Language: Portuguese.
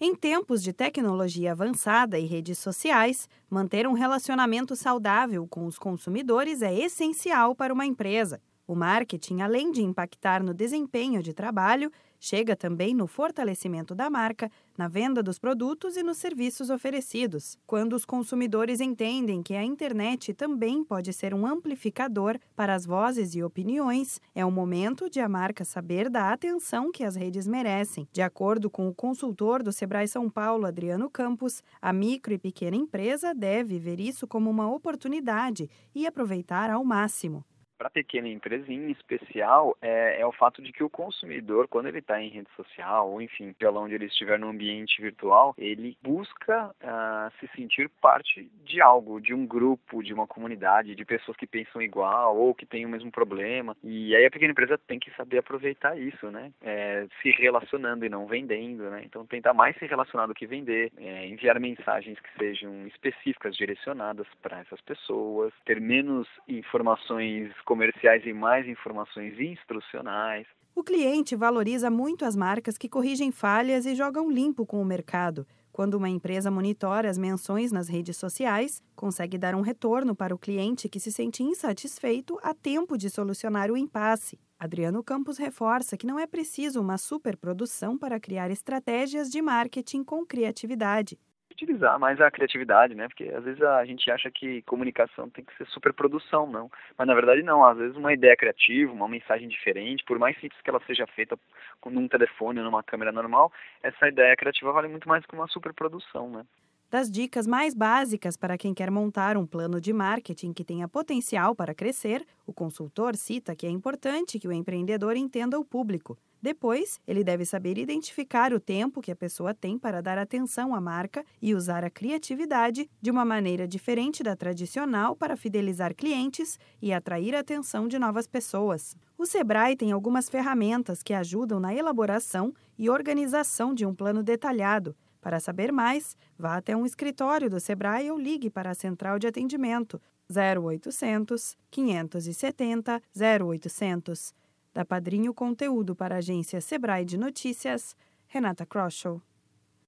Em tempos de tecnologia avançada e redes sociais, manter um relacionamento saudável com os consumidores é essencial para uma empresa. O marketing, além de impactar no desempenho de trabalho, chega também no fortalecimento da marca, na venda dos produtos e nos serviços oferecidos. Quando os consumidores entendem que a internet também pode ser um amplificador para as vozes e opiniões, é o momento de a marca saber da atenção que as redes merecem. De acordo com o consultor do Sebrae São Paulo, Adriano Campos, a micro e pequena empresa deve ver isso como uma oportunidade e aproveitar ao máximo para a pequena empresa em especial é, é, o fato de que o consumidor, quando ele está em rede social, ou enfim, pela onde ele estiver no ambiente virtual, ele busca uh, se sentir parte de algo, de um grupo, de uma comunidade, de pessoas que pensam igual ou que têm o mesmo problema. E aí a pequena empresa tem que saber aproveitar isso, né? É, se relacionando e não vendendo, né? Então tentar mais se relacionar do que vender, é, enviar mensagens que sejam específicas, direcionadas para essas pessoas, ter menos informações comerciais e mais informações instrucionais. O cliente valoriza muito as marcas que corrigem falhas e jogam limpo com o mercado. Quando uma empresa monitora as menções nas redes sociais, consegue dar um retorno para o cliente que se sente insatisfeito a tempo de solucionar o impasse. Adriano Campos reforça que não é preciso uma superprodução para criar estratégias de marketing com criatividade utilizar mais a criatividade, né? Porque às vezes a gente acha que comunicação tem que ser super produção, não. Mas na verdade não. Às vezes uma ideia criativa, uma mensagem diferente, por mais simples que ela seja feita num telefone ou numa câmera normal, essa ideia criativa vale muito mais que uma super produção, né? Das dicas mais básicas para quem quer montar um plano de marketing que tenha potencial para crescer, o consultor cita que é importante que o empreendedor entenda o público. Depois, ele deve saber identificar o tempo que a pessoa tem para dar atenção à marca e usar a criatividade de uma maneira diferente da tradicional para fidelizar clientes e atrair a atenção de novas pessoas. O Sebrae tem algumas ferramentas que ajudam na elaboração e organização de um plano detalhado para saber mais, vá até um escritório do Sebrae ou ligue para a central de atendimento 0800 570 0800. Da Padrinho Conteúdo para a agência Sebrae de Notícias, Renata Kroschel.